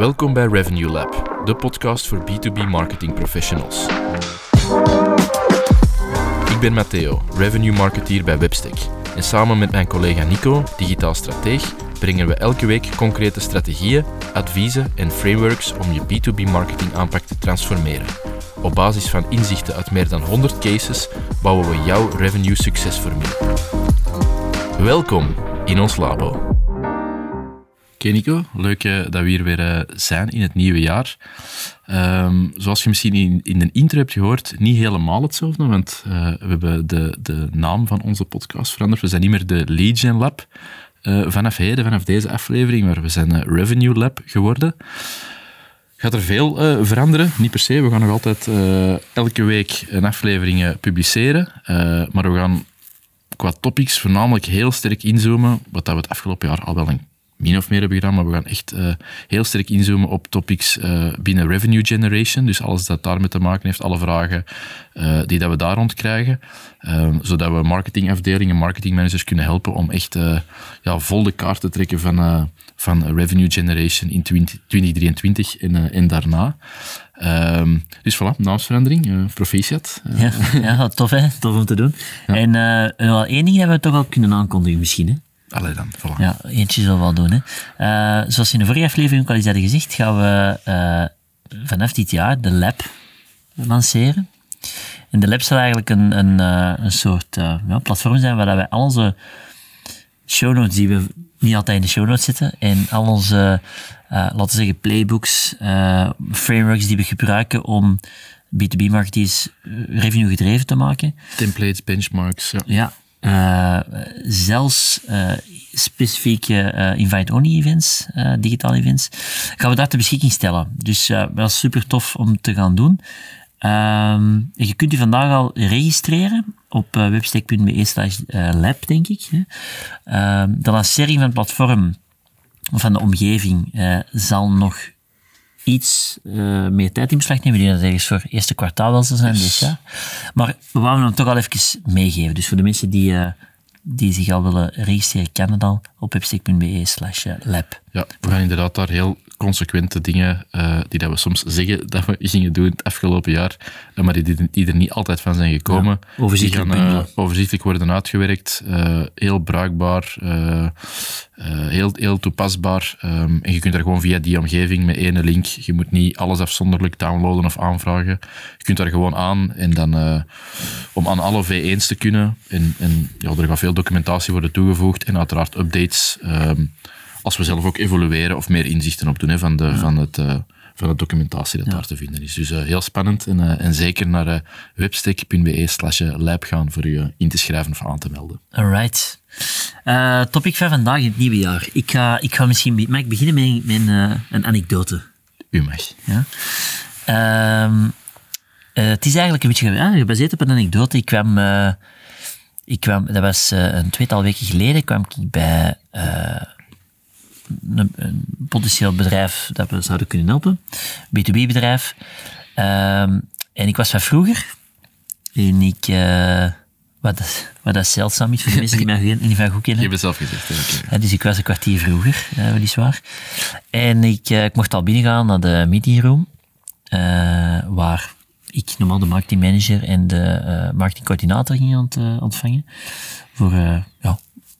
Welkom bij Revenue Lab, de podcast voor B2B marketing professionals. Ik ben Matteo, revenue marketeer bij Webstack. En samen met mijn collega Nico, digitaal strateeg, brengen we elke week concrete strategieën, adviezen en frameworks om je B2B marketing aanpak te transformeren. Op basis van inzichten uit meer dan 100 cases bouwen we jouw revenue succesformule. Welkom in ons labo. Nico, leuk uh, dat we hier weer uh, zijn in het nieuwe jaar. Um, zoals je misschien in, in de intro hebt gehoord, niet helemaal hetzelfde, want uh, we hebben de, de naam van onze podcast veranderd. We zijn niet meer de Gen Lab vanaf heden, vanaf deze aflevering, maar we zijn Revenue Lab geworden. Gaat er veel veranderen? Niet per se. We gaan nog altijd elke week een aflevering publiceren, maar we gaan qua topics voornamelijk heel sterk inzoomen, wat dat we het afgelopen jaar al wel een min of meer hebben gedaan, maar we gaan echt uh, heel sterk inzoomen op topics uh, binnen revenue generation. Dus alles dat daarmee te maken heeft, alle vragen uh, die dat we daar rond krijgen. zodat we marketingafdelingen, marketingmanagers kunnen helpen om echt ja, vol de kaart te trekken van, van revenue generation in 20, 2023 en, en daarna. Um, dus voilà, naamsverandering, uh, proficiat. Uh, ja, ja, tof hè, tof om te doen. Ja. En uh, wel één ding hebben we toch wel kunnen aankondigen misschien hè? Allee dan, voilà. Ja, eentje we wel doen. Hè. Uh, zoals in de vorige aflevering ook al eens hadden gezegd, gaan we uh, vanaf dit jaar de lab lanceren. En de lab zal eigenlijk een, een, uh, een soort ja, platform zijn waar wij al onze show notes die we niet altijd in de show notes zitten en al onze, laten we zeggen, playbooks, frameworks die we gebruiken om B2B-marketeers revenue gedreven te maken. Templates, benchmarks. Ja, ja zelfs uh, specifieke uh, invite-only events, digitale events, gaan we daar ter beschikking stellen. Dus wel super tof om te gaan doen. Ehm, je kunt je vandaag al registreren op webstack.be slash lab, denk ik. Ehm, de lancering van het platform, van de omgeving, zal nog iets uh, meer tijd in beslag nemen. Die dat ergens voor het eerste kwartaal wel zal zijn yes. dit jaar. Maar we wouden hem toch al even meegeven. Dus voor de mensen die, uh, die zich al willen registreren, kan het al op webstick.be slash lab. Ja, we gaan inderdaad daar heel consequente dingen uh, die dat we soms zeggen dat we gingen doen het afgelopen jaar, uh, maar die, die, er niet altijd van zijn gekomen. Ja, overzichtelijk, die gaan uh, overzichtelijk worden uitgewerkt, heel bruikbaar, heel, heel toepasbaar. Um, en je kunt er gewoon via die omgeving met één link, je moet niet alles afzonderlijk downloaden of aanvragen. Je kunt daar gewoon aan en dan om aan alle V1's te kunnen. En, en ja, er gaat veel documentatie worden toegevoegd en uiteraard updates. Um, als we zelf ook evolueren of meer inzichten op doen hè, van, de, ja. van, het, uh, van de documentatie dat ja. daar te vinden is. Dus uh, heel spannend en, uh, en zeker naar webstack.be slash lab gaan voor u in te schrijven of aan te melden. Alright. topic van vandaag in het nieuwe jaar. Ik ga, ik ga misschien mag ik beginnen met, met een anekdote. U mag. Ja. Ehm, het is eigenlijk een beetje gebaseerd op een anekdote. Ik kwam, ik kwam dat was een tweetal weken geleden, kwam ik bij een, een, potentieel bedrijf dat we zouden kunnen helpen. B2B-bedrijf. Um, en ik was van vroeger. En ik... Uh, wat, dat, wat dat zeldzaam is voor de mensen die mij niet van goed kennen. Je hebt het zelf gezegd. Okay. Ja, dus ik was een kwartier vroeger, uh, weliswaar. En ik, uh, ik mocht al binnengaan naar de meeting room. waar ik normaal de marketingmanager en de marketingcoördinator ging ontvangen. Voor ja,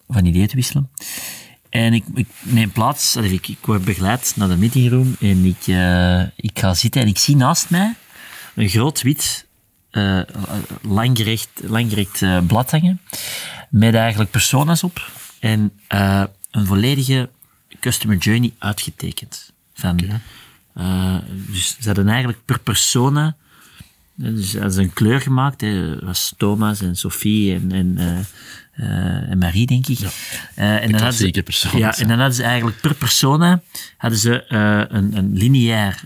van ideeën te wisselen. En ik, ik neem plaats, ik, ik word begeleid naar de meetingroom en ik, uh, ik ga zitten en ik zie naast mij een groot wit, uh, langgerecht, langgerekt uh, blad hangen, met eigenlijk persona's op en een volledige customer journey uitgetekend. Van, okay. dus ze hadden eigenlijk per persona dus is een kleur gemaakt. Hè. was Thomas en Sophie en, en en Marie, denk ik. Ja, uh, en, dan hadden ze, persoon, ja, en dan hadden ze eigenlijk per persona hadden ze, uh, een, een lineair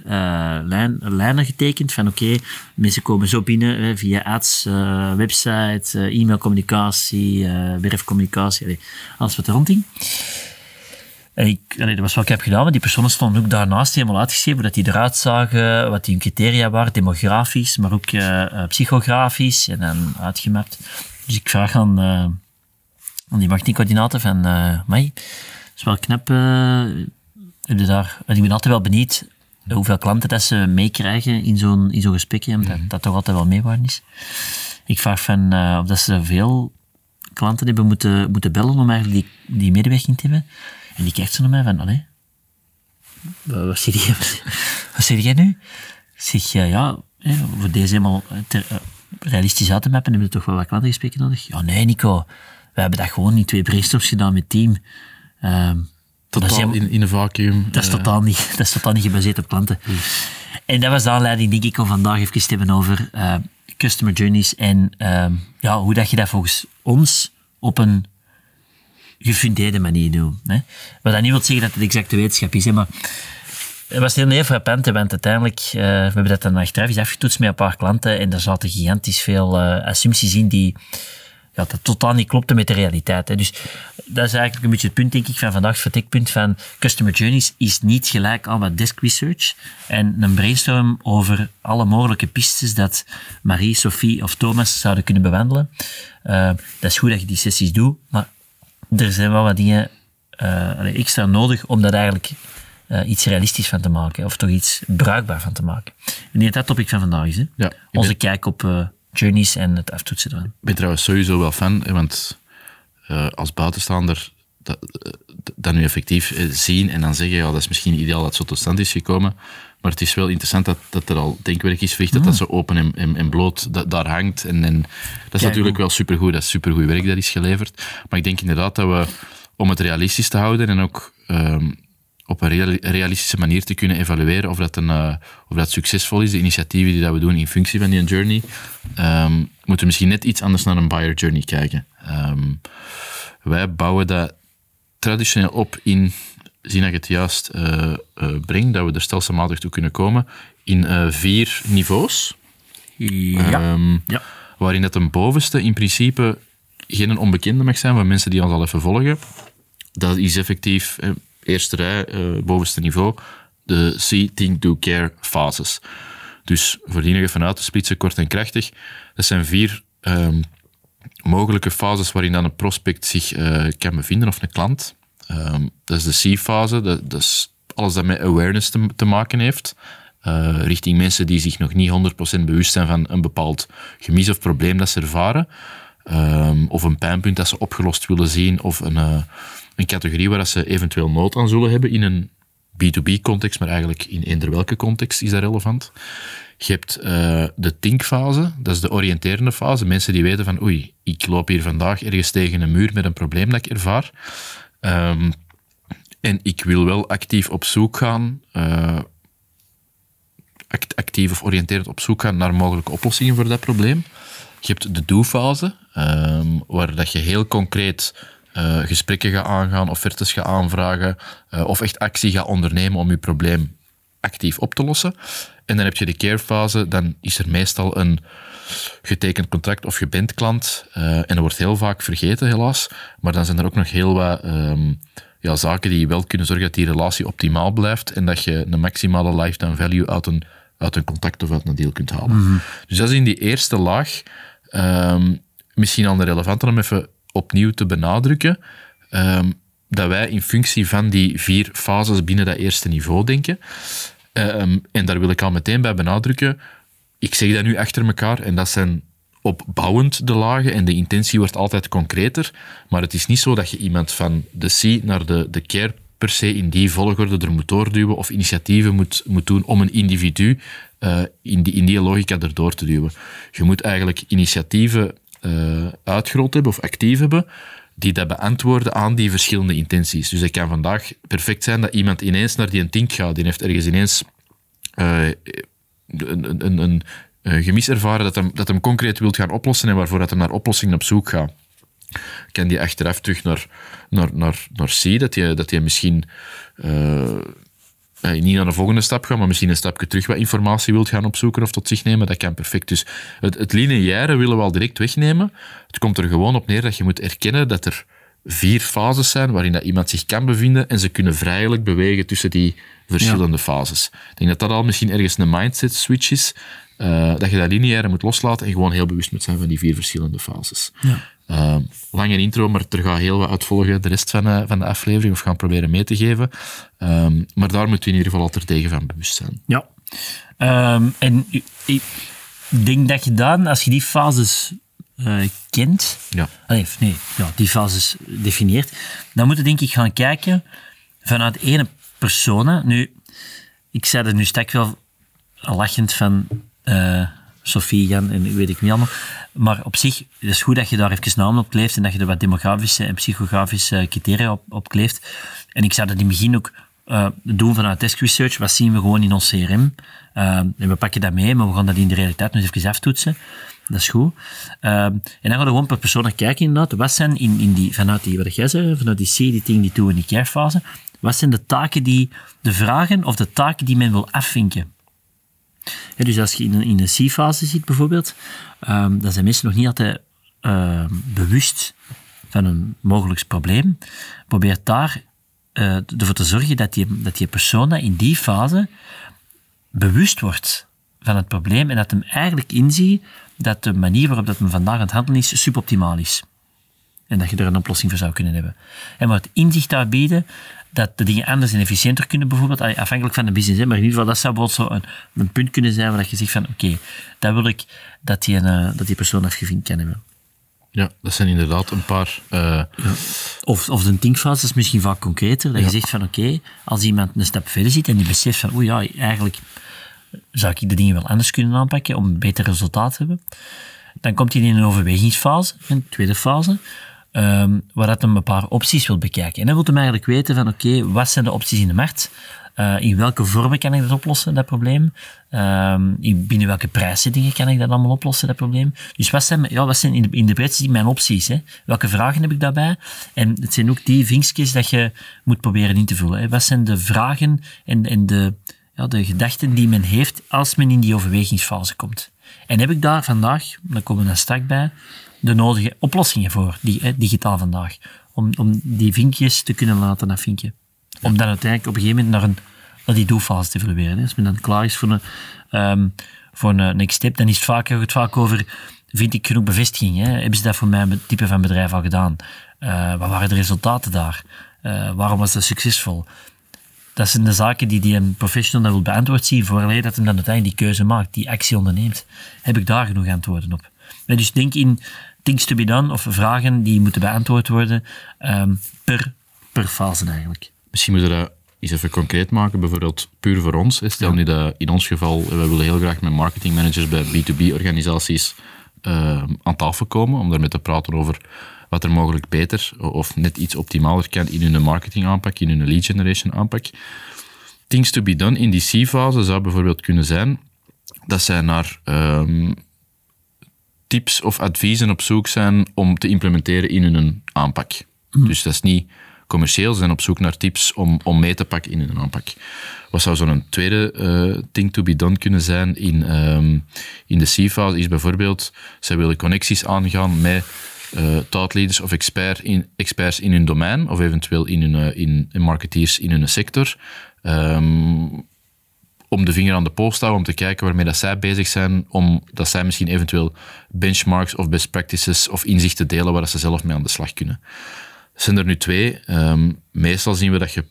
lijn, lijnen getekend van oké, okay, mensen komen zo binnen via ads, website, e-mailcommunicatie, werfcommunicatie, alles wat er rond ging. En ik, allee, dat was wat ik heb gedaan, maar die personen stonden ook daarnaast helemaal uitgeschreven, dat die eruit zagen, wat die criteria waren, demografisch, maar ook psychografisch en dan uitgemapt. Dus ik vraag aan aan die marketingcoördinator van, uh, mij, is wel knap, uh, daar, want ik ben altijd wel benieuwd hoeveel klanten dat ze meekrijgen in zo'n in zo'n gesprekje, omdat dat toch altijd wel meewaarde is. Ik vraag van eh, of dat ze veel klanten hebben moeten, moeten bellen om eigenlijk die, die medewerking te hebben. En die kijkt zo naar mij van, allee, wat, zie je, wat zie jij nu? Zeg, ja, ja voor deze helemaal ter- eh, realistisch uit te mappen, hebben we toch wel wat klantengesprekken nodig? Ja, nee, Nico, we hebben dat gewoon in twee brainstorms gedaan met team. Is Totaal in, in een vacuüm. dat is, eh, totaal niet, dat is totaal niet gebaseerd op klanten. En dat was de aanleiding, denk ik, om vandaag even te hebben over eh, customer journeys en ehm, ja, hoe dat je dat volgens ons op een gefundeerde manier doet. Hè. Wat dat niet wil zeggen dat het exacte wetenschap is, hè, maar het was heel heel frappant, want uiteindelijk, eh, we hebben dat dan achteraf eens afgetoetst met een paar klanten en er zaten gigantisch veel assumpties in die ja, dat totaal niet klopte met de realiteit. Hè. Dus dat is eigenlijk een beetje het punt, denk ik, van vandaag, het vertrekpunt van customer journeys is niet gelijk aan wat desk research en een brainstorm over alle mogelijke pistes dat Marie, Sophie of Thomas zouden kunnen bewandelen. Eh, dat is goed dat je die sessies doet, maar er zijn wel wat dingen eh, extra nodig om dat eigenlijk eh, iets realistisch van te maken, of toch iets bruikbaar van te maken. En die dat topic van vandaag is, hè? Ja, onze ben- kijk op journeys en het aftoetsen ervan. Ik ben trouwens sowieso wel fan, want eh, als buitenstaander dat, eh, dat nu effectief eh, zien en dan zeggen, ja, dat is misschien ideaal dat zo tot stand is gekomen, maar het is wel interessant dat, dat er al denkwerk is verricht, dat dat zo open en, en, en bloot da- daar hangt. En, en dat is natuurlijk wel supergoed, dat is supergoed werk dat is geleverd. Maar ik denk inderdaad dat we, om het realistisch te houden en ook ehm, op een reali- realistische manier te kunnen evalueren of dat, een, eh, of dat succesvol is, de initiatieven die dat we doen in functie van die journey, ehm, moeten we misschien net iets anders naar een buyer journey kijken. Ehm, wij bouwen dat traditioneel op in, zien dat ik het juist eh, breng, dat we er stelselmatig toe kunnen komen, in vier niveaus. Ja. Ehm, ja. waarin dat een bovenste in principe geen onbekende mag zijn van mensen die ons al even volgen. Dat is effectief, eerste rij, eh, bovenste niveau, de See, Think, Do, Care fases. Dus voor die even uit te splitsen, kort en krachtig, dat zijn vier ehm, mogelijke fases waarin dan een prospect zich eh, kan bevinden, of een klant. Ehm, dat is de C-fase, dat, is alles dat met awareness te, te maken heeft. eh, richting mensen die zich nog niet 100% bewust zijn van een bepaald gemis of probleem dat ze ervaren. Ehm, of een pijnpunt dat ze opgelost willen zien, of een, een categorie waar ze eventueel nood aan zullen hebben in een B2B-context, maar eigenlijk in eender welke context is dat relevant. Je hebt eh, de think-fase, dat is de oriënterende fase. Mensen die weten van, oei, ik loop hier vandaag ergens tegen een muur met een probleem dat ik ervaar. Ehm, en ik wil wel actief op zoek gaan, eh, act- actief of oriënterend op zoek gaan naar mogelijke oplossingen voor dat probleem. Je hebt de do-fase, ehm, waar dat je heel concreet eh, gesprekken gaat aangaan, offertes gaat aanvragen, eh, of echt actie gaat ondernemen om je probleem actief op te lossen. En dan heb je de care-fase, dan is er meestal een getekend contract of je bent klant. eh, en dat wordt heel vaak vergeten, helaas. Maar dan zijn er ook nog heel wat ehm, ja, zaken die wel kunnen zorgen dat die relatie optimaal blijft en dat je een maximale lifetime value uit een, uit een contact of uit een deal kunt halen. Dus dat is in die eerste laag ehm, misschien al relevant om even opnieuw te benadrukken. ehm, dat wij in functie van die vier fases binnen dat eerste niveau denken. Ehm, en daar wil ik al meteen bij benadrukken. Ik zeg dat nu achter elkaar en dat zijn opbouwend de lagen en de intentie wordt altijd concreter. Maar het is niet zo dat je iemand van de C naar de, de care per se in die volgorde er moet doorduwen of initiatieven moet, moet doen om een individu eh, in, die, in die logica erdoor te duwen. Je moet eigenlijk initiatieven eh, uitgerold hebben of actief hebben die dat beantwoorden aan die verschillende intenties. Dus het kan vandaag perfect zijn dat iemand ineens naar die een tink gaat, die heeft ergens ineens eh, een, een, een, een, eh, gemis ervaren dat hem, dat hem concreet wilt gaan oplossen en waarvoor dat hem naar oplossingen op zoek gaat. Kan die achteraf terug naar, naar, naar, naar C, dat je, dat misschien eh, niet naar de volgende stap gaat, maar misschien een stapje terug wat informatie wilt gaan opzoeken of tot zich nemen, dat kan perfect. Dus het, het lineaire willen we al direct wegnemen. Het komt er gewoon op neer dat je moet erkennen dat er vier fases zijn waarin dat iemand zich kan bevinden en ze kunnen vrijelijk bewegen tussen die verschillende fases. Ik denk dat dat al misschien ergens een mindset switch is, eh, dat je dat lineaire moet loslaten en gewoon heel bewust moet zijn van die vier verschillende fases. Uh, lange intro, maar er gaat heel wat uitvolgen de rest van, uh, van de aflevering, of gaan proberen mee te geven. Um, maar daar moeten we in ieder geval altijd tegen van bewust zijn. Ja. Um, en ik denk dat je dan, als je die fases uh, kent, ja. Allee, nee, ja, die fases definieert, dan moet je denk ik gaan kijken vanuit ene persoon. Nu, ik zei er nu stek wel lachend van uh, Sofie, Jan en weet ik niet allemaal. Maar op zich, het is goed dat je daar even namen op kleeft en dat je er wat demografische en psychografische criteria op, op kleeft. En ik zou dat in het begin ook uh, doen vanuit desk research. Wat zien we gewoon in ons CRM? Uh, en we pakken dat mee, maar we gaan dat in de realiteit nog even aftoetsen. Dat is goed. Uh, en dan gaan we gewoon per persoon kijken inderdaad. Wat zijn in, in die, vanuit die, wat jij zei, vanuit die C, die ting, die toe en die care fase, wat zijn de taken die, de vragen of de taken die men wil afvinken? Dus als je in een, in een C-fase zit bijvoorbeeld, um, dan zijn mensen nog niet altijd uh, bewust van een mogelijk probleem. Probeer daar uh, ervoor te zorgen dat die, dat die persoon in die fase bewust wordt van het probleem en dat hem eigenlijk inziet dat de manier waarop dat men vandaag aan het handelen is suboptimaal is. En dat je er een oplossing voor zou kunnen hebben. En wat inzicht daar bieden, dat de dingen anders en efficiënter kunnen, bijvoorbeeld, afhankelijk van de business. Hè, maar in ieder geval, dat zou bijvoorbeeld zo een, een punt kunnen zijn waar je zegt van, oké, okay, dat wil ik dat die, uh, dat die persoon afgevinkt kan hebben. Ja, dat zijn inderdaad een paar... Uh... Ja. Of, of de thinkfase is misschien vaak concreter, dat ja. je zegt van, oké, okay, als iemand een stap verder zit en die beseft van, oeh ja, eigenlijk zou ik de dingen wel anders kunnen aanpakken om een beter resultaat te hebben. Dan komt hij in een overwegingsfase, een tweede fase, um, waar dat een paar opties wil bekijken. En dan wil hem eigenlijk weten van, oké, wat zijn de opties in de markt? Uh, in welke vormen kan ik dat oplossen, dat probleem? In, binnen welke prijszittingen kan ik dat allemaal oplossen, dat probleem? Dus wat zijn, ja, wat zijn in de, in breedste zin mijn opties? Hè? Welke vragen heb ik daarbij? En het zijn ook die vinkjes dat je moet proberen in te vullen. Wat zijn de vragen en, en de, ja, de gedachten die men heeft als men in die overwegingsfase komt? En heb ik daar vandaag, dan komen we daar straks bij, de nodige oplossingen voor, die, digitaal vandaag. Om, om die vinkjes te kunnen laten afvinken. Om dan uiteindelijk op een gegeven moment naar, een, naar die doelfase te evolueren. Als men dan klaar is voor een, um, voor een next step, dan is het vaak, het vaak over, vind ik genoeg bevestiging? Hè? Hebben ze dat voor mijn type van bedrijf al gedaan? Uh, wat waren de resultaten daar? Uh, waarom was dat succesvol? Dat zijn de zaken die, die een professional wil beantwoord zien, voor dat hij dan uiteindelijk die keuze maakt, die actie onderneemt. Heb ik daar genoeg antwoorden op? En dus denk in things to be done of vragen die moeten beantwoord worden um, per, per fase eigenlijk. Misschien moeten we dat eens even concreet maken, bijvoorbeeld puur voor ons. Stel ja. nu dat in ons geval, we willen heel graag met marketingmanagers bij B2B-organisaties uh, aan tafel komen om daarmee te praten over wat er mogelijk beter of net iets optimaler kan in hun marketingaanpak, in hun lead generation aanpak. Things to be done in die C-fase zou bijvoorbeeld kunnen zijn dat zij naar um, tips of adviezen op zoek zijn om te implementeren in hun aanpak. Mm. Dus dat is niet commercieel, ze zijn op zoek naar tips om, om mee te pakken in hun aanpak. Wat zou zo'n tweede uh, thing to be done kunnen zijn in, um, in de C-fase, is bijvoorbeeld, zij willen connecties aangaan met uh, thought leaders of expert in, experts in hun domein, of eventueel in, hun, uh, in, in marketeers in hun sector. Um, om de vinger aan de pols te houden, om te kijken waarmee dat zij bezig zijn, om dat zij misschien eventueel benchmarks of best practices of inzichten delen waar ze zelf mee aan de slag kunnen. Zijn er nu twee. Um, meestal zien we dat je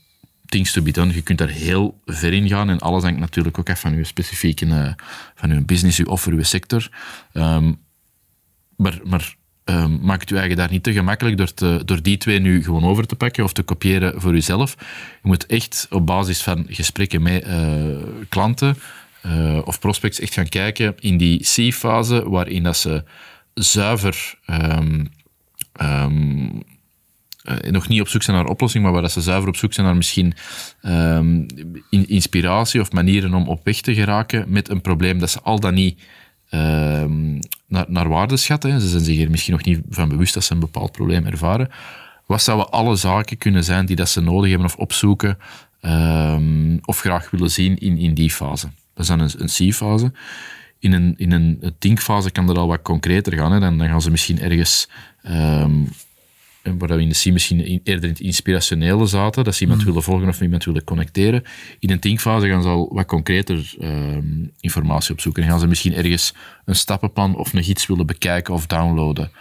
things to be done, je kunt daar heel ver in gaan en alles hangt natuurlijk ook af van je specifieke, uh, van je business, je offer, je sector. Um, maar, maar um, maak het je eigen daar niet te gemakkelijk door, te, door die twee nu gewoon over te pakken of te kopiëren voor jezelf. Je moet echt op basis van gesprekken met uh, klanten uh, of prospects echt gaan kijken in die C-fase, waarin dat ze zuiver um, um, uh, nog niet op zoek zijn naar oplossing, maar waar dat ze zuiver op zoek zijn naar misschien in, inspiratie of manieren om op weg te geraken met een probleem dat ze al dan niet naar, naar waarde schatten. Ze zijn zich er misschien nog niet van bewust dat ze een bepaald probleem ervaren. Wat zouden alle zaken kunnen zijn die dat ze nodig hebben of opzoeken um, of graag willen zien in, in die fase? Dat is dan een, een C-fase. In een, in een thinkfase kan dat al wat concreter gaan. Hè. Dan, dan gaan ze misschien ergens um, waar we in de misschien eerder in het inspirationele zaten, dat ze iemand mm. willen volgen of iemand willen connecteren. In een thinkfase gaan ze al wat concreter um, informatie opzoeken. En gaan ze misschien ergens een stappenplan of een gids willen bekijken of downloaden.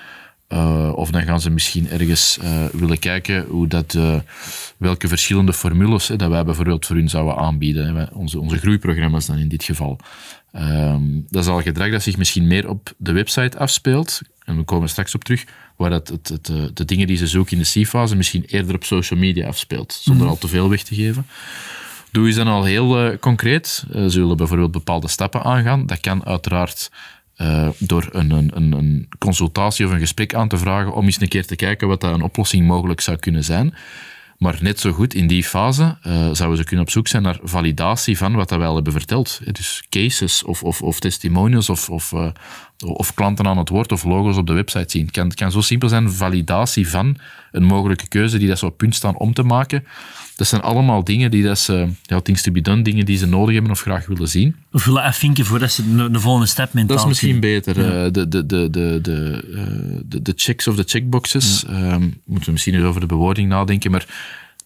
Uh, of dan gaan ze misschien ergens uh, willen kijken hoe dat, uh, welke verschillende formules hè, dat wij bijvoorbeeld voor hun zouden aanbieden. Hè, onze, onze groeiprogramma's dan in dit geval. Um, dat is al gedrag dat zich misschien meer op de website afspeelt. En we komen straks op terug. Waar dat het, het, de dingen die ze zoeken in de C-fase misschien eerder op social media afspeelt. Zonder mm. al te veel weg te geven. Doe je dan al heel concreet. ze willen bijvoorbeeld bepaalde stappen aangaan. Dat kan uiteraard uh, door een, een, een, consultatie of een gesprek aan te vragen om eens een keer te kijken wat dat een oplossing mogelijk zou kunnen zijn. Maar net zo goed in die fase zouden ze kunnen op zoek zijn naar validatie van wat dat wij al hebben verteld. Dus cases of, of, of testimonials of, of, of klanten aan het woord of logos op de website zien. Het kan, het kan zo simpel zijn, validatie van een mogelijke keuze die dat zo op punt staan om te maken. Dat zijn allemaal dingen die dat ze, ja, things to be done, dingen die ze nodig hebben of graag willen zien. Of willen afvinken voordat ze de, volgende stap mentaal Dat is misschien beter. Ja. Uh, de, de, de, de, de, de, de checks of de checkboxes. Ja. Um, moeten we misschien eens over de bewoording nadenken, maar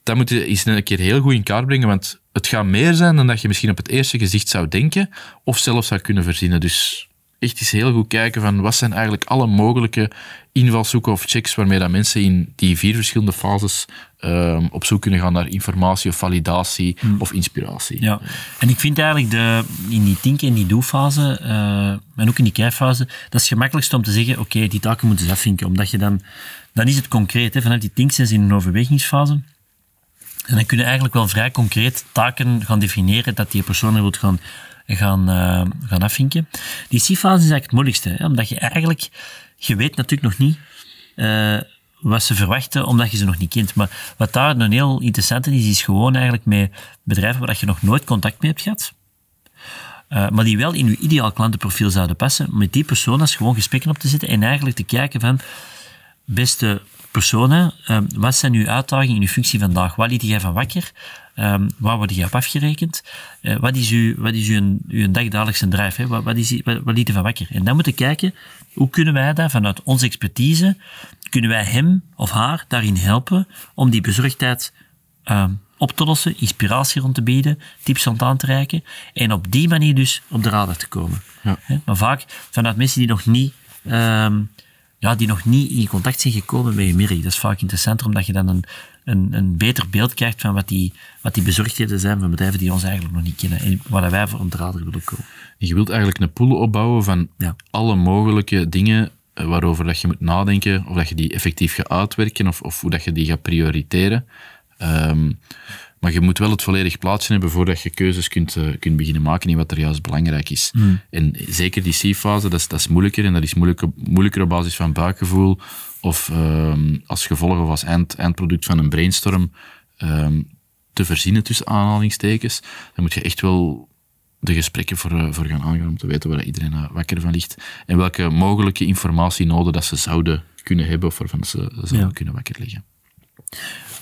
dat moet je eens een keer heel goed in kaart brengen, want het gaat meer zijn dan dat je misschien op het eerste gezicht zou denken, of zelfs zou kunnen verzinnen. Dus echt eens heel goed kijken van wat zijn eigenlijk alle mogelijke invalshoeken of checks waarmee dat mensen in die vier verschillende fases um, op zoek kunnen gaan naar informatie of validatie hmm. of inspiratie. Ja, en ik vind eigenlijk de, in die think- en die do-fase, uh, en ook in die krijffase, dat is het gemakkelijkste om te zeggen, oké, die taken moeten ze afvinken, omdat je dan, dan is het concreet. Hè, vanuit die think zijn in een overwegingsfase. En dan kun je eigenlijk wel vrij concreet taken gaan definiëren dat die persoon er wilt gaan gaan, uh, gaan afvinken. Die C-fase is eigenlijk het moeilijkste, hè, omdat je eigenlijk, je weet natuurlijk nog niet uh, wat ze verwachten, omdat je ze nog niet kent. Maar wat daar een heel interessante is, is gewoon eigenlijk met bedrijven waar je nog nooit contact mee hebt gehad, uh, maar die wel in je ideaal klantenprofiel zouden passen, met die personen gewoon gesprekken op te zetten en eigenlijk te kijken van, beste personen, uh, wat zijn uw uitdagingen in uw functie vandaag? Wat liet jij van wakker? Um, waar word je op afgerekend? Uh, wat is uw, wat is uw, uw dagdagelijkse drive? Hè? Wat, wat, is, wat, wat liet van wakker? En dan moeten we kijken, hoe kunnen wij dat vanuit onze expertise, kunnen wij hem of haar daarin helpen om die bezorgdheid um, op te lossen, inspiratie rond te bieden, tips rond aan te reiken en op die manier dus op de radar te komen. Ja. Maar vaak vanuit mensen die nog niet um, ja, die nog niet in contact zijn gekomen met je merk. Dat is vaak interessanter, omdat je dan een, een, een beter beeld krijgt van wat die, wat die bezorgdheden zijn van bedrijven die ons eigenlijk nog niet kennen en waar wij voor een drader willen komen. Je wilt eigenlijk een pool opbouwen van ja. alle mogelijke dingen eh, waarover dat je moet nadenken, of dat je die effectief gaat uitwerken, of, of hoe dat je die gaat prioriteren. Um, maar je moet wel het volledig plaatje hebben voordat je keuzes kunt, uh, kunt beginnen maken in wat er juist belangrijk is. Mm. En zeker die C-fase, dat is, dat is moeilijker. En dat is moeilijker, moeilijker op basis van buikgevoel of um, als gevolg of als eind, eindproduct van een brainstorm um, te verzinnen tussen aanhalingstekens. Dan moet je echt wel de gesprekken voor, uh, voor gaan aangaan om te weten waar iedereen uh, wakker van ligt. En welke mogelijke informatie nodig dat ze zouden kunnen hebben of waarvan ze zouden ja. kunnen wakker liggen.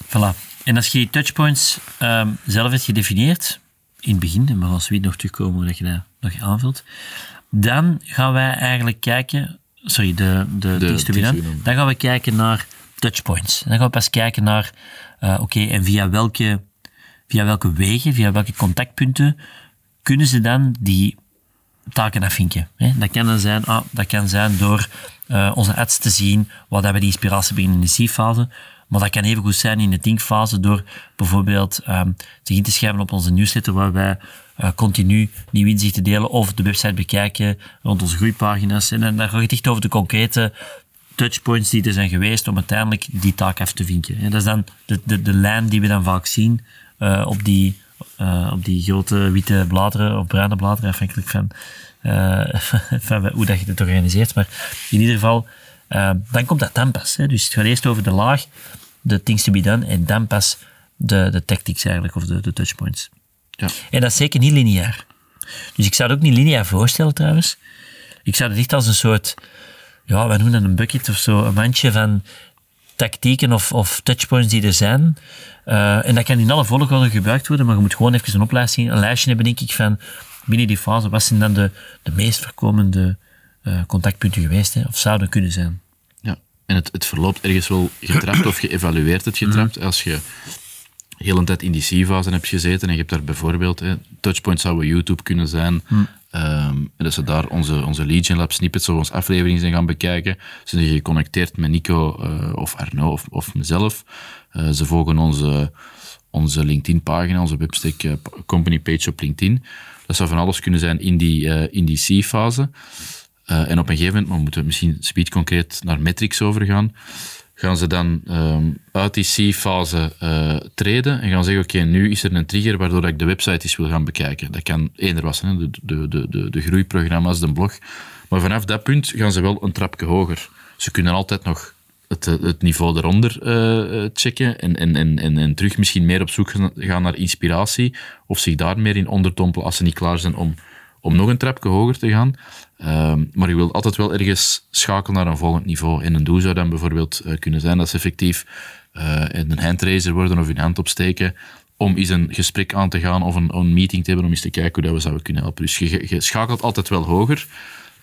Voilà. En als je die touchpoints um, zelf hebt gedefinieerd, in het begin, en we gaan zoiets nog terugkomen dat je dat nog aanvult, dan gaan wij eigenlijk kijken, sorry, de, de, de dan gaan we kijken naar touchpoints. Dan gaan we pas kijken naar, uh, oké, en via welke, via welke wegen, via welke contactpunten kunnen ze dan die taken afvinken. Hè? Dat, kan dan zijn, ah, dat kan zijn door uh, onze ads te zien, waar we die inspiratie beginnen in de C-fase. Maar dat kan even goed zijn in de thinkfase door bijvoorbeeld um, zich in te schrijven op onze newsletter waar wij uh, continu nieuw inzichten delen of de website bekijken rond onze groeipagina's. En dan, dan gaat het echt over de concrete touchpoints die er zijn geweest om uiteindelijk die taak af te vinken. En dat is dan de, de, de lijn die we dan vaak zien uh, op, die, uh, op die grote witte bladeren of bruine bladeren, afhankelijk van, van hoe dat je het organiseert. Maar in ieder geval, dan komt dat dan pas. Hè. Dus het gaat eerst over de laag de things to be done en dan pas de, de tactics eigenlijk, of de, de touchpoints. Ja. En dat is zeker niet lineair. Dus ik zou het ook niet lineair voorstellen trouwens. Ik zou het echt als een soort, ja, wij noemen dat een bucket of zo, een mandje van tactieken of, of touchpoints die er zijn. Uh, en dat kan in alle volgorde gebruikt worden, maar je moet gewoon even een opleiding, een lijstje hebben, denk ik, van binnen die fase, wat zijn dan de, de meest voorkomende uh, contactpunten geweest, hè, of zouden kunnen zijn. En het, het verloopt ergens wel getrapt of geëvalueerd het getrapt. Als je heel een tijd in die C-fase hebt gezeten en je hebt daar bijvoorbeeld, hè, Touchpoint zou YouTube kunnen zijn, Ehm, en dat ze daar onze, onze Legion Lab snippets of onze afleveringen zijn gaan bekijken. Ze zijn geconnecteerd met Nico uh, of Arno of, of mezelf. Uh, ze volgen onze, onze LinkedIn-pagina, onze webstack uh, company page op LinkedIn. Dat zou van alles kunnen zijn in die, in die C-fase. en op een gegeven moment, maar we moeten misschien speed concreet naar metrics overgaan gaan ze dan um, uit die C-fase uh, treden en gaan zeggen, oké, nu is er een trigger waardoor ik de website eens wil gaan bekijken. Dat kan eender was, de, de, de, de, groeiprogramma's, de blog. Maar vanaf dat punt gaan ze wel een trapje hoger. Ze kunnen altijd nog het, het niveau eronder uh, checken en, en, en, en, en terug misschien meer op zoek gaan naar inspiratie of zich daar meer in onderdompelen als ze niet klaar zijn om, om nog een trapje hoger te gaan. Um, maar je wilt altijd wel ergens schakelen naar een volgend niveau. En een doel zou dan bijvoorbeeld uh, kunnen zijn dat ze effectief uh, een handraiser worden of hun hand opsteken om eens een gesprek aan te gaan of een, een, meeting te hebben om eens te kijken hoe dat we zouden kunnen helpen. Dus je, schakelt altijd wel hoger,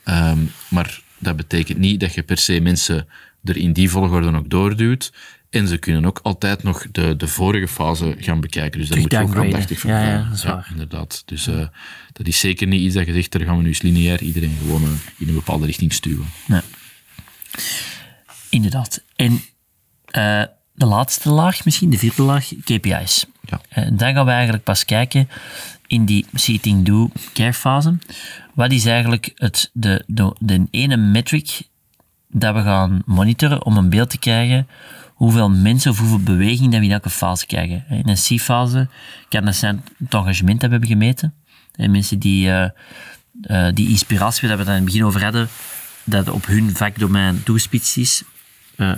um, maar dat betekent niet dat je per se mensen er in die volgorde ook doorduwt. En ze kunnen ook altijd nog de, de vorige fase gaan bekijken. Dus daar moet je ook aandachtig van ja, ja, dat is waar. inderdaad. Dus uh, dat is zeker niet iets dat je zegt, daar gaan we nu eens lineair iedereen gewoon uh, in een bepaalde richting stuwen. Inderdaad. En uh, de laatste laag misschien, de vierde laag, KPI's. Ja. En dan gaan we eigenlijk pas kijken in die seating do care fase. Wat is eigenlijk het, de, de, de ene metric dat we gaan monitoren om een beeld te krijgen hoeveel mensen of hoeveel beweging dat we in elke fase krijgen. In een C-fase kan dat zijn het engagement hebben gemeten. En mensen die, uh, uh, die inspiratie, waar we het in het begin over hadden, dat op hun vakdomein toegespitst is, uh,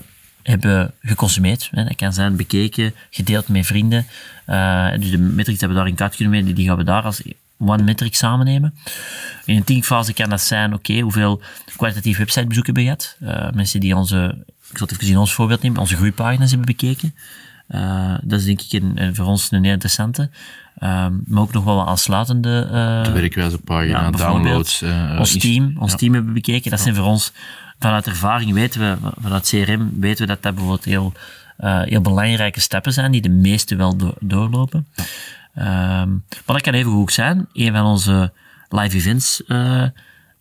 hebben geconsumeerd. Dat kan zijn bekeken, gedeeld met vrienden. dus de metrics die we daar in kaart kunnen meten, die gaan we daar als one metric samen nemen. In een thinkfase kan dat zijn, oké, okay, hoeveel kwalitatief websitebezoeken hebben we gehad? mensen die onze ik zal het even in ons voorbeeld nemen, onze groeipagina's hebben bekeken. Uh, dat is denk ik een, een, voor ons een heel interessante. Uh, maar ook nog wel wat aansluitende... Uh, de werkwijze pagina, ja, downloads. Uh, ons team, ons ja. team hebben bekeken. Dat zijn voor ons, vanuit ervaring weten we, vanuit CRM weten we dat dat bijvoorbeeld heel, heel belangrijke stappen zijn, die de meesten wel do doorlopen. Ja. maar dat kan even goed zijn. Een van onze live events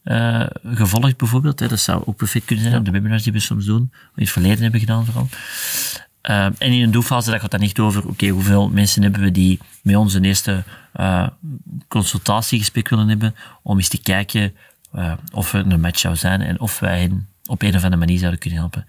uh, gevolgd bijvoorbeeld. Hè. Dat zou ook perfect kunnen zijn, ja. de webinars die we soms doen, in het verleden hebben gedaan vooral. Uh, en in een doelfase dat gaat dan echt over, oké, okay, hoeveel mensen hebben we die met ons een eerste uh, consultatiegesprek willen hebben, om eens te kijken of we een match zou zijn en of wij hen op een of andere manier zouden kunnen helpen.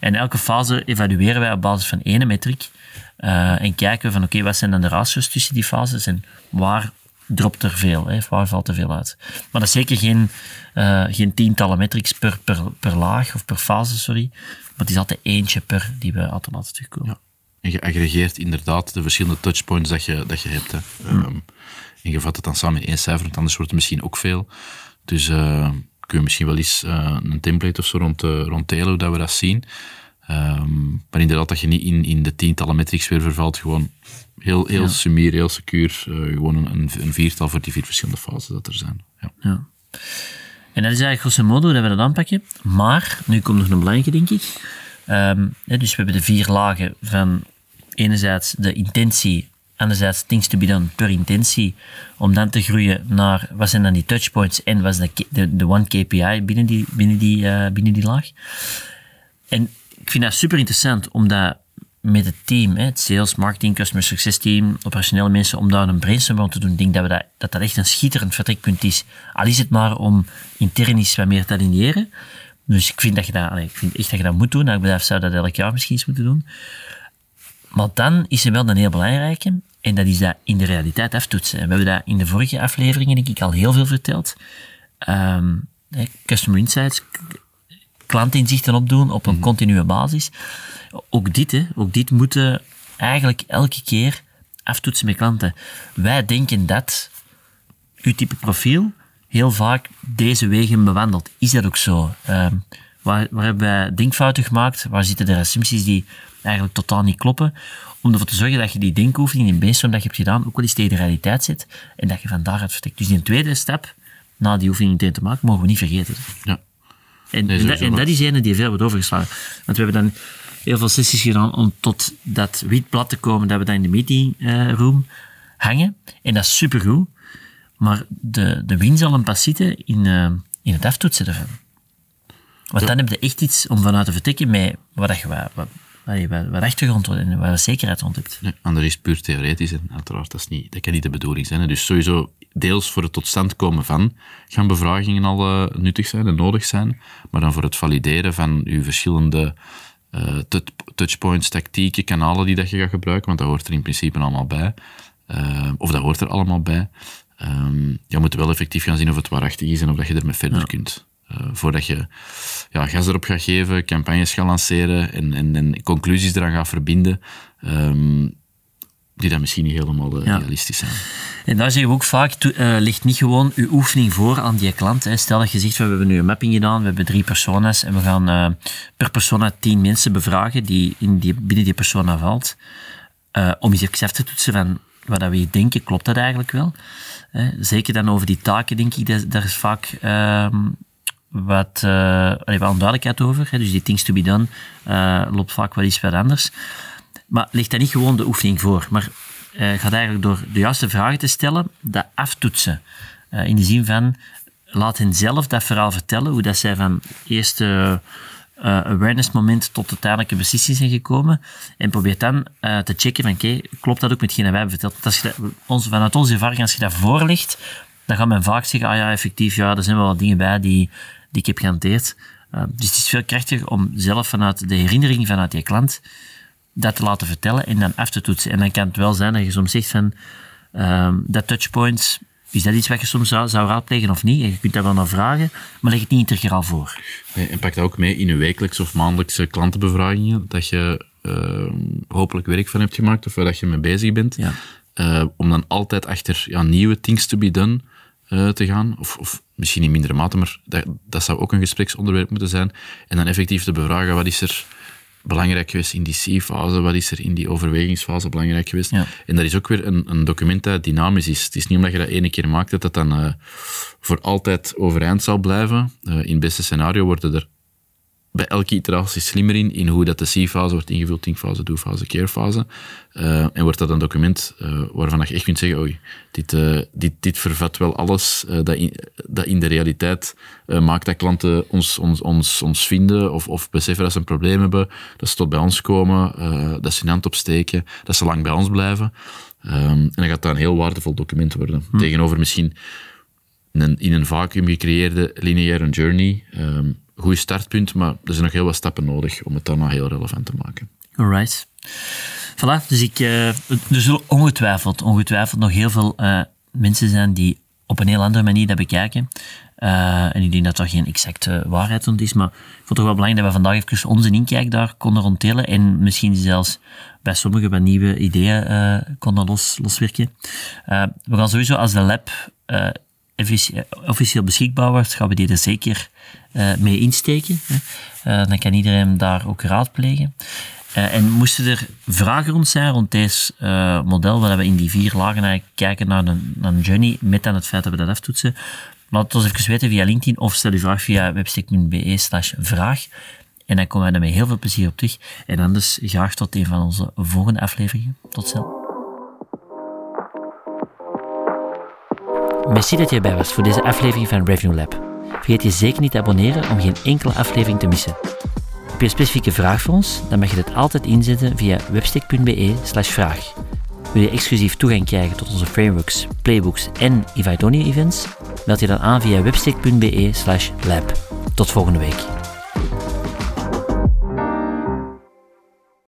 En elke fase evalueren wij op basis van één metric en kijken van, oké, okay, wat zijn dan de ratios tussen die fases en waar dropt er veel, hè, waar valt er veel uit. Maar dat is zeker geen, uh, geen tientallen metrics per, per, per laag of per fase, sorry. Maar het is altijd eentje per die we altijd laten terugkomen. Ja. En je aggregeert inderdaad de verschillende touchpoints dat je, dat je hebt. Hè. Hmm. Um, en je vat het dan samen in één cijfer, want anders wordt het misschien ook veel. Dus uh, kun je misschien wel eens uh, een template of zo rond, uh, rond delen, hoe dat we dat zien. Um, maar inderdaad, dat je niet in, in de tientallen metrics weer vervalt, gewoon heel, heel ja. sumier, heel secuur, uh, gewoon een, een, viertal voor die vier verschillende fases dat er zijn. Ja. ja. En dat is eigenlijk grosso modo dat we dat aanpakken. Maar, nu komt nog een belangrijke, denk ik. Um, dus we hebben de vier lagen van enerzijds de intentie, anderzijds things to be done per intentie, om dan te groeien naar wat zijn dan die touchpoints en wat is de, de, one KPI binnen die, binnen die, uh, binnen die laag. En ik vind dat super interessant, omdat met het team, het sales, marketing, customer success team, operationele mensen, om daar een brainstorm te doen. Ik denk dat, we dat, dat dat echt een schitterend vertrekpunt is. Al is het maar om intern iets wat meer te aligneren. Dus ik vind, dat je dat, ik vind echt dat je dat moet doen. Elk bedrijf zou dat elk jaar misschien eens moeten doen. Maar dan is er wel een heel belangrijke, en dat is dat in de realiteit aftoetsen. We hebben dat in de vorige afleveringen, denk ik, al heel veel verteld. Um, customer insights, klantinzichten opdoen op een mm. continue basis. Ook dit, hè, ook dit moeten eigenlijk elke keer aftoetsen met klanten. Wij denken dat uw type profiel heel vaak deze wegen bewandelt. Is dat ook zo? Uh, waar, waar hebben wij denkfouten gemaakt? Waar zitten de assumpties die eigenlijk totaal niet kloppen? Om ervoor te zorgen dat je die denkoefening, die brainstorm dat je hebt gedaan, ook wel eens tegen de realiteit zit en dat je van daaruit vertrekt. Dus die tweede stap, na die oefening te maken, mogen we niet vergeten. Ja. En, nee, en, dat, en dat is ene die veel wordt overgeslagen. Want we hebben dan heel veel sessies gedaan om tot dat wit blad te komen dat we dan in de meeting eh, room hangen. En dat is supergoed. Maar de, de win zal een pas zitten in, uh, in het aftoetsen ervan. Want dan heb je echt iets om vanuit te vertrekken met wat je wat, wat, wat, wat achtergrond en waar je zekerheid rond hebt. Ja, en dat is puur theoretisch en uiteraard, dat, is niet, dat kan niet de bedoeling zijn. Dus sowieso deels voor het tot stand komen van gaan bevragingen al uh, nuttig zijn en nodig zijn, maar dan voor het valideren van uw verschillende uh, touchpoints, tactieken, kanalen die dat je gaat gebruiken, want dat hoort er in principe allemaal bij. Uh, of dat hoort er allemaal bij. Um, je moet wel effectief gaan zien of het waarachtig is en of dat je ermee verder ja. kunt. Uh, voordat je ja, gas erop gaat geven, campagnes gaat lanceren en, en, en conclusies eraan gaat verbinden, um, die dan misschien niet helemaal uh, ja. realistisch zijn. En daar zeggen we ook vaak, uh, ligt niet gewoon uw oefening voor aan die klant. Hè. Stel dat je zegt, we hebben nu een mapping gedaan, we hebben drie personas en we gaan per persona tien mensen bevragen die, in die binnen die persona valt. om eens even te toetsen van wat we denken, klopt dat eigenlijk wel? Zeker dan over die taken, denk ik, dat, daar is vaak uh, wat, uh, wat onduidelijkheid over. Hè. Dus die things to be done uh, loopt vaak wel iets wat anders. Maar ligt daar niet gewoon de oefening voor, maar uh, gaat eigenlijk door de juiste vragen te stellen, dat aftoetsen. in de zin van, laat hen zelf dat verhaal vertellen, hoe dat zij van eerste awareness moment tot uiteindelijke beslissing zijn gekomen. En probeer dan te checken van, oké, klopt dat ook met hetgeen wij hebben verteld? Als je dat, vanuit onze ervaring, als je dat voorlegt, dan gaat men vaak zeggen, ah ja, effectief, ja, er zijn wel wat dingen bij die, die ik heb gehanteerd. Uh, dus het is veel krachtiger om zelf vanuit de herinnering vanuit je klant dat te laten vertellen en dan af te toetsen. En dan kan het wel zijn dat je soms zegt van, dat touchpoints is dat iets wat je soms zou, zou raadplegen of niet? En je kunt daar wel naar vragen, maar leg het niet integraal voor. Nee, en pak dat ook mee in je wekelijkse of maandelijkse klantenbevragingen, dat je uh, hopelijk werk van hebt gemaakt of waar dat je mee bezig bent. Ja. Uh, om dan altijd achter ja, nieuwe things to be done uh, te gaan. Of, of misschien in mindere mate, maar dat, dat zou ook een gespreksonderwerp moeten zijn. En dan effectief te bevragen, wat is er belangrijk geweest in die C-fase? Wat is er in die overwegingsfase belangrijk geweest? Ja. En dat is ook weer een, een, document dat dynamisch is. Het is niet omdat je dat ene keer maakt dat dat dan uh, voor altijd overeind zal blijven. Uh, in het beste scenario worden er bij elke iteratie slimmer in, in hoe dat de C-fase wordt ingevuld, thinkfase, do-fase, care-fase. Uh, en wordt dat een document uh, waarvan je echt kunt zeggen, oei, dit, uh, dit, dit vervat wel alles dat in, dat, in, de realiteit maakt dat klanten ons, ons, ons, ons vinden of, of beseffen dat ze een probleem hebben, dat ze tot bij ons komen, dat ze hun hand opsteken, dat ze lang bij ons blijven. Um, en dan gaat dat een heel waardevol document worden. Hm. Tegenover misschien een, in een vacuüm gecreëerde lineaire journey, um, goed startpunt, maar er zijn nog heel wat stappen nodig om het daarna heel relevant te maken. Alright. Voilà, dus ik, uh, er zullen ongetwijfeld, ongetwijfeld nog heel veel uh, mensen zijn die op een heel andere manier dat bekijken. Uh, en ik denk dat dat geen exacte waarheid rond is, maar ik vond het toch wel belangrijk dat we vandaag even onze inkijk daar konden rondtelen en misschien zelfs bij sommigen wat nieuwe ideeën konden los, loswerken. we gaan sowieso als de lab officieel beschikbaar wordt, gaan we die er zeker uh, mee insteken. Uh, dan kan iedereen daar ook raadplegen. Uh, en moesten er vragen rond zijn rond deze model, waar we in die vier lagen eigenlijk kijken naar een, een journey, met dan het feit dat we dat aftoetsen, laat ons even weten via LinkedIn of stel je vraag via webstick.be slash vraag. En dan komen wij er met heel veel plezier op terug. En anders graag tot een van onze volgende afleveringen. Tot snel. Merci dat je erbij was voor deze aflevering van Revenue Lab. Vergeet je zeker niet te abonneren om geen enkele aflevering te missen. Heb je een specifieke vraag voor ons? Dan mag je dit altijd inzetten via webstick.be vraag. Wil je exclusief toegang krijgen tot onze frameworks, playbooks en Ivaidonia events? Meld je dan aan via webstick.be lab. Tot volgende week.